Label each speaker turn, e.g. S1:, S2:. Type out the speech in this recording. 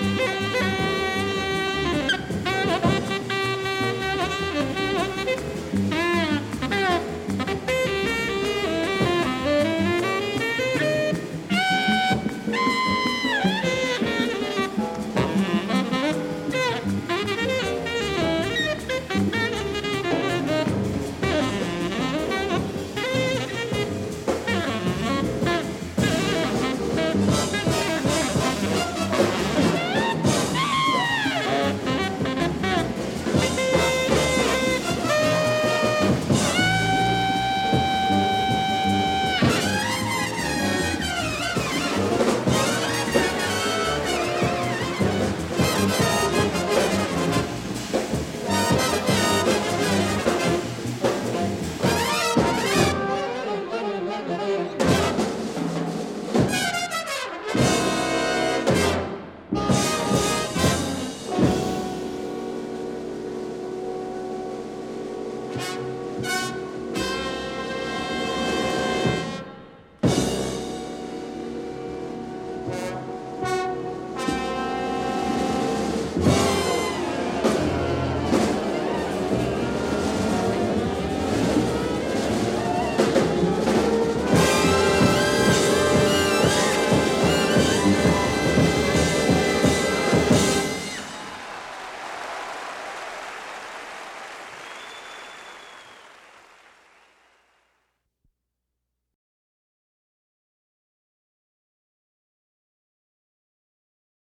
S1: Música Thank you.